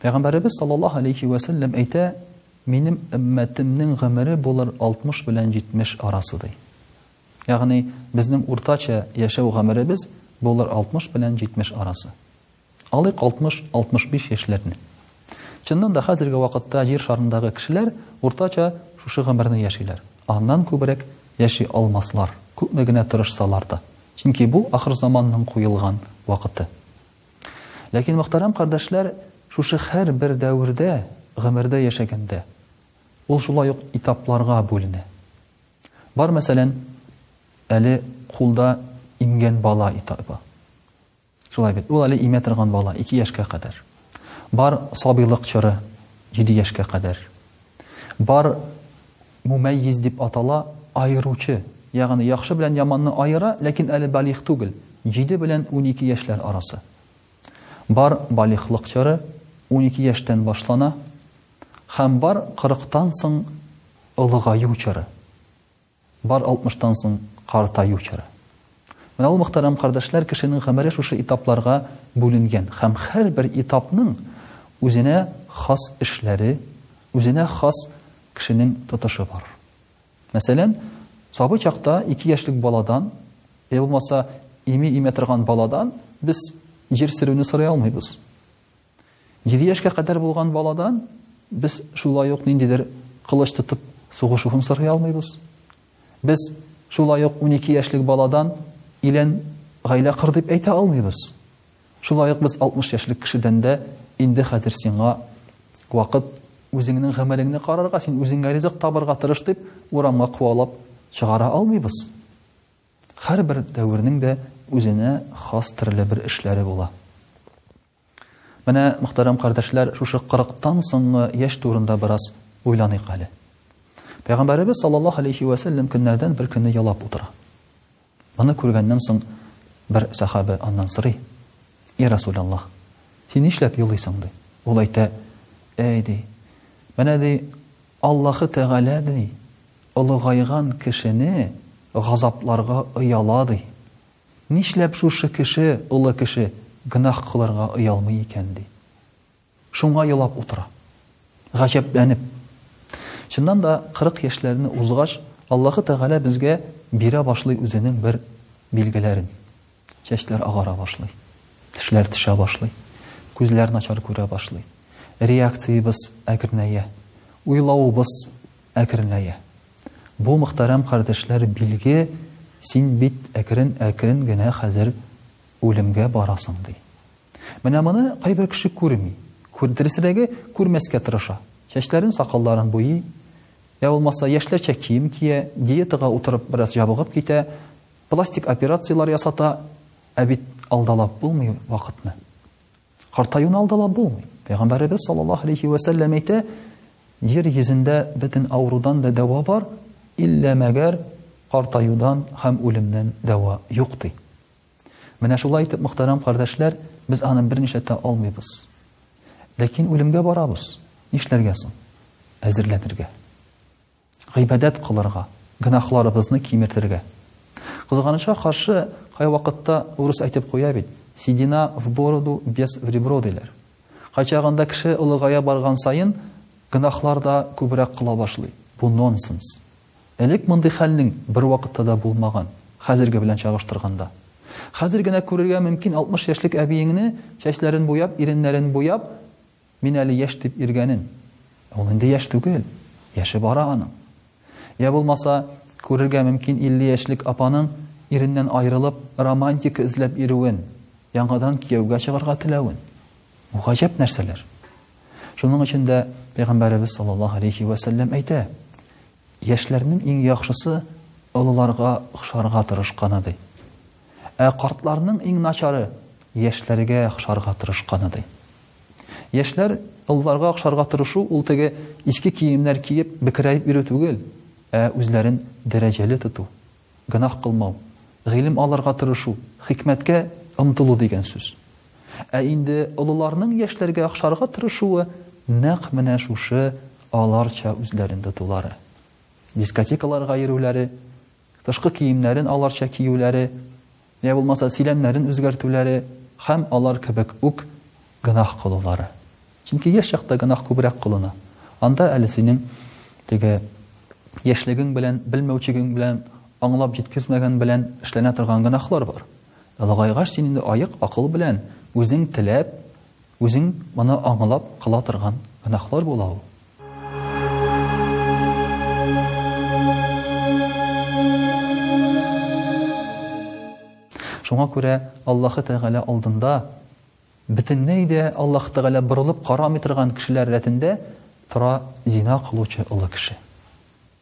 Пәйгамбәребез саллаллаһу алейхи вә сәлләм әйтә, Минем өммәтемнең гомере булыр 60 белән 70 арасы ди. Ягъни безнең уртача яшәү гомеребез булыр 60 белән 70 арасы. Алыйк 60-65 яшьләрне. Чыннан да хәзерге вакытта җир шарындагы кешеләр уртача шушы гомерне яшиләр. Аннан күбрәк яши алмаслар, күпме генә тырышсалар да. Чөнки бу ахырзаманның куелган вакыты. Ләкин, мөхтәрәм кардәшләр, шушы һәрбер дәвердә, гомердә яшәгәндә, ул шулай ук этапларга бүленә. Бар, мәсәлән, әле кулда имгән бала этабы. Шулай бит, ул әле имә торган бала, ике яшькә кадәр. Бар, сабыйлык чоры, җиде яшькә кадәр. Бар мумәйиз дип атала, аеручы, ягъни яхшы белән яманны аера, ләкин әле балигъ түгел, җиде белән унике яшьләр арасы. Бар балигълык чоры унике яшьтән башлана һәм бар кырыктан соң олыгаю чоры. Бар алтмыштан соң картаю чоры. Менә ул, мөхтәрәм кардәшләр, кешенең гомере шушы этапларга бүленгән һәм һәрбер этапның үзенә хас эшләре, үзенә хас кешенең тотышы бар. Мәсәлән, сабый чакта ике яшьлек баладан, я булмаса, ими-имә торган баладан без җир сөрүне сорый алмыйбыз. Җиде яшькә кадәр булган баладан без шулай ук ниндидер кылыч тотып сугышуын сорый алмыйбыз. Без шулай ук унике яшьлек баладан илән гаилә кыр дип әйтә алмыйбыз. Шулай ук без алтмыш яшьлек кешедән дә инде хәзер сиңа вакыт үзеңнең гамәлеңне карарга, син үзеңә ризык табырга тырыш дип урамга куалап чыгара алмыйбыз. Һәрбер дәвернең дә үзенә хас төрле бер эшләре була. Менә, мөхтәрәм кардәшләр, шушы кырыктан соңгы яшь турында бераз уйланыйк әле. Пәйгамбәребез саллаллаһу алейхи вә сәлләм көннәрдән бер көнне ялап утыра. Моны күргәннән соң бер сәхабә аннан сорый: "И Расулаллаһ, син нишләп елыйсың?" ди. Ул әйтә: "Әй ди, менә ди Аллаһы Тәгалә ди, олыгайган кешене газапларга ояла ди. Нишләп шушы кеше, олы кеше, гөнаһ кылырга оялмый икән? ди. Шуңа елап утыра. Гаҗәпләнеп. Чыннан да, кырык яшьләрне узгач, Аллаһы Тәгалә безгә бирә башлый үзенең бер билгеләрен. Чәчләр агара башлый. Тешләр төшә башлый. Күзләр начар күрә башлый. Реакциябез әкренәя. Уйлавыбыз Әкренләя. Бу, мөхтәрәм кардәшләр, билге, син бит әкрен-әкрен генә хәзер үлемгә барасың, ди. Менә моны кайбер кеше күрми. Дөресрәге, күрмәскә тырыша. Чәчләрен-сакалларын буйый, йә булмаса яшьләрчә кием кия, диетага утырып бераз җабыгып китә, пластик операцияләр ясата, ә бит алдалап булмый вакытны. Картаюны алдалап булмый. Пәйгамбәребез саллаллаһу алейхи вә сәлләм әйтә, Җир йөзендә бөтен авырудан да дәва бар, иллә мәгәр картаюдан һәм үлемнән дәва юк ди. Менә шулай итеп, мөхтәрәм кардәшләр, без аны берничә тә алмыйбыз. Ләкин үлемгә барабыз. Нишләргә соң? Әзерләнергә. Гыйбадәт кылырга, гөнаһларыбызны кимертергә. Кызганычка каршы, кайвакытта урыс әйтеп куя бит, Седина в бороду, бес в ребро, диләр. Кайчагында кеше олыгая барган саен, гөнаһлар да күбрәк кыла башлый. Бу нонсенс. Элек мондый хәлнең бервакытта да булмаган, хәзерге белән чагыштырганда. Хәзер генә күрергә мөмкин 60 яшьлек әбиеңне, чәчләрен буяп, иреннәрен буяп, Мин әле яшь дип иргәнен. Ул инде яшь түгел. Яше бара аның. Йә булмаса, күрергә мөмкин 50 яшьлек апаның иреннән аерылып, романтика эзләп йөрүен, яңадан кияүгә чыгарга теләвен. Бу гаҗәп нәрсәләр. Шуның өчен дә Пәйгамбәребез саллаллаһу алейхи вә сәлләм әйтә, яшьләрнең иң яхшысы олыларга охшарга тырышканы ди. Ә картларның иң начары, яшьләргә охшарга тырышканы, ди. Яшьләр, олыларга охшарга тырышу, ул теге иске киемнәр киеп, бекерәеп йөрү түгел, ә үзләрен дәрәҗәле тоту, гөнаһ кылмау, гыйлем алырга тырышу, хикмәткә омтылу дигән сүз. Ә инде олыларның яшьләргә охшарга тырышуы нәкъ менә шушы аларча үзләрен тотулары. Дискотекаларга йөрүләре, тышкы киемнәрен аларча киюләре йә булмаса сөйләмнәрен үзгәртүләре һәм алар кебек үк гөнаһ кылулары. Чөнки яшь чакта гөнаһ күбрәк кылына. Анда әле синең теге яшьлегең белән, белмәүчегең белән, аңлап җиткезмәгән белән эшләнә торган гөнаһлар бар. Олыгайгач син инде аек акыл белән, үзең теләп, Үзең моны аңлап кыла торган гөнаһлар була ул. Шуңа күрә Аллаһы Тәгалә алдында бөтенләй дә Аллаһ Тәгалә борылып карамый торган кешеләр рәтендә тора зина кылучы олы кеше.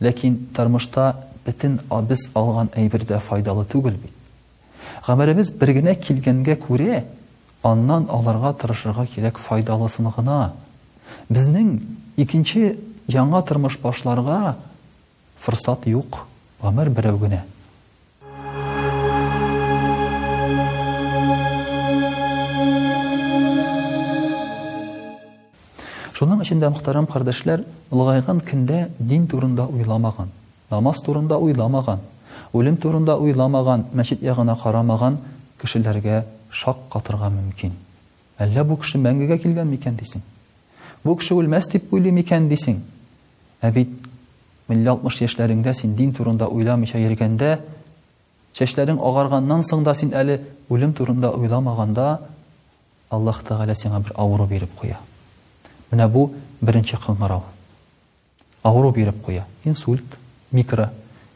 Ләкин тормышта бөтен без алган әйбер дә файдалы түгел бит. Гамәлебез бер генә килгәнгә күрә, аннан алырга тырышырга кирәк файдалысын гына. Безнең икенче яңа тормыш башларга форсат юк, гомер берәү генә. Шуның өчен дә, мөхтәрәм кардәшләр, олыгайган көндә дин турында уйламаган, намаз турында уйламаган, үлем турында уйламаган, мәчет ягына карамаган кешеләргә шак катырга мөмкин. Әллә бу кеше мәңгегә килгән микән дисең? Бу кеше үлмәс дип уйлый микән дисең? Ә бит 50-60 яшьләреңдә син дин турында уйламыйча йөргәндә, чәчләрең агарганнан соң да син әле үлем турында уйламаганда, Аллаһ Тәгалә сиңа бер авыру биреп куя. Менә бу беренче кыңгырау. Авыру биреп куя. Инсульт, микро,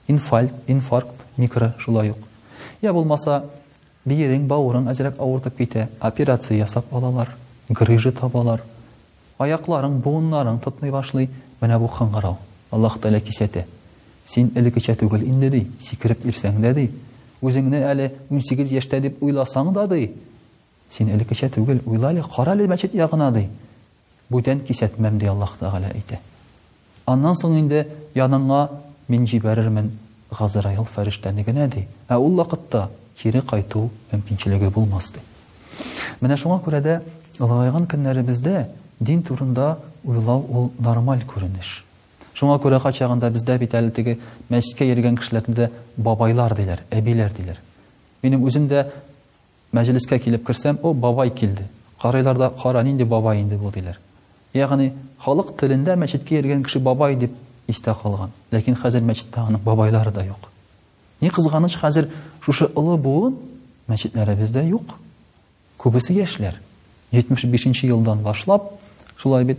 инфальт, инфаркт, микро, шулай ук. Я булмаса, биерең, бавырың әзрәк авыртып китә, операция ясап алалар, грыжа табалар. Аякларың, буыннарың тотмый башлый, менә бу кыңгырау. Аллаһ Тәгалә кисәтә. Син элекечә түгел инде, ди, сикереп йөрсәң дә, ди, үзеңне әле унсигез яшьтә дип уйласаң да, ди, Син элеккечә түгел, уйла әле, кара әле мәчет ягына, ди. Бүтән кисәтмәм, ди Аллаһ Тәгалә әйтә. Аннан соң инде яныңа мин җибәрермен Газраил фәрештәне генә, ди. Ә ул вакытта кире кайту мөмкинчелеге булмас, ди. Менә шуңа күрә дә олыгайган көннәребездә дин турында уйлау ул нормаль күренеш. Шуңа күрә кайчагында бездә бит әле теге мәчеткә йөргән кешеләрне дә бабайлар диләр, әбиләр диләр. Минем үзем дә Мәҗлескә килеп керсәм, О, бабай килде! Карыйлар да, Кара, нинди бабай инде бу, диләр. Ягъни, халык телендә мәчеткә йөргән кеше бабай дип истә калган. Ләкин хәзер мәчеттә аның бабайлары да юк. Ни кызганыч, хәзер шушы олы буын мәчетләребездә юк. Күбесе яшьләр. 75 нче елдан башлап, шулай бит,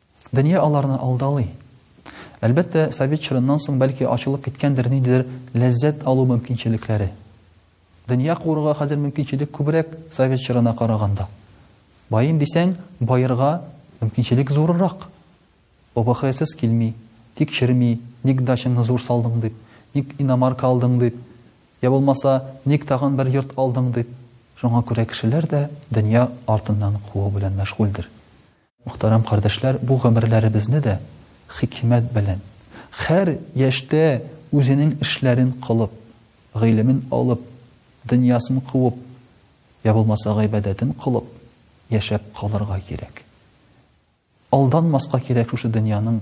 Дөнья аларны алдалый. Әлбәттә, совет чорыннан соң бәлки ачылып киткәндер ниндидер ләззәт алу мөмкинчелекләре. Дөнья куырга хәзер мөмкинчелек күбрәк совет чорына караганда. Баем дисәң, баерга мөмкинчелек зурырак. ОБХСС килми, тик черми, ник дачаңны зур салдың дип, ник иномарка алдың дип, я булмаса, ник тагын бер йорт алдың дип. Шуңа күрә кешеләр дә дөнья артыннан куу белән мәшгульдер. Мөхтәрәм кардәшләр, бу гомерләребезне дә хикмәт белән, хәр яшьтә үзенең эшләрен кылып, гыйлемен алып, дөньясын куып, я булмаса гыйбадәтен кылып яшәп калырга кирәк. Алданмаска кирәк шушы дөньяның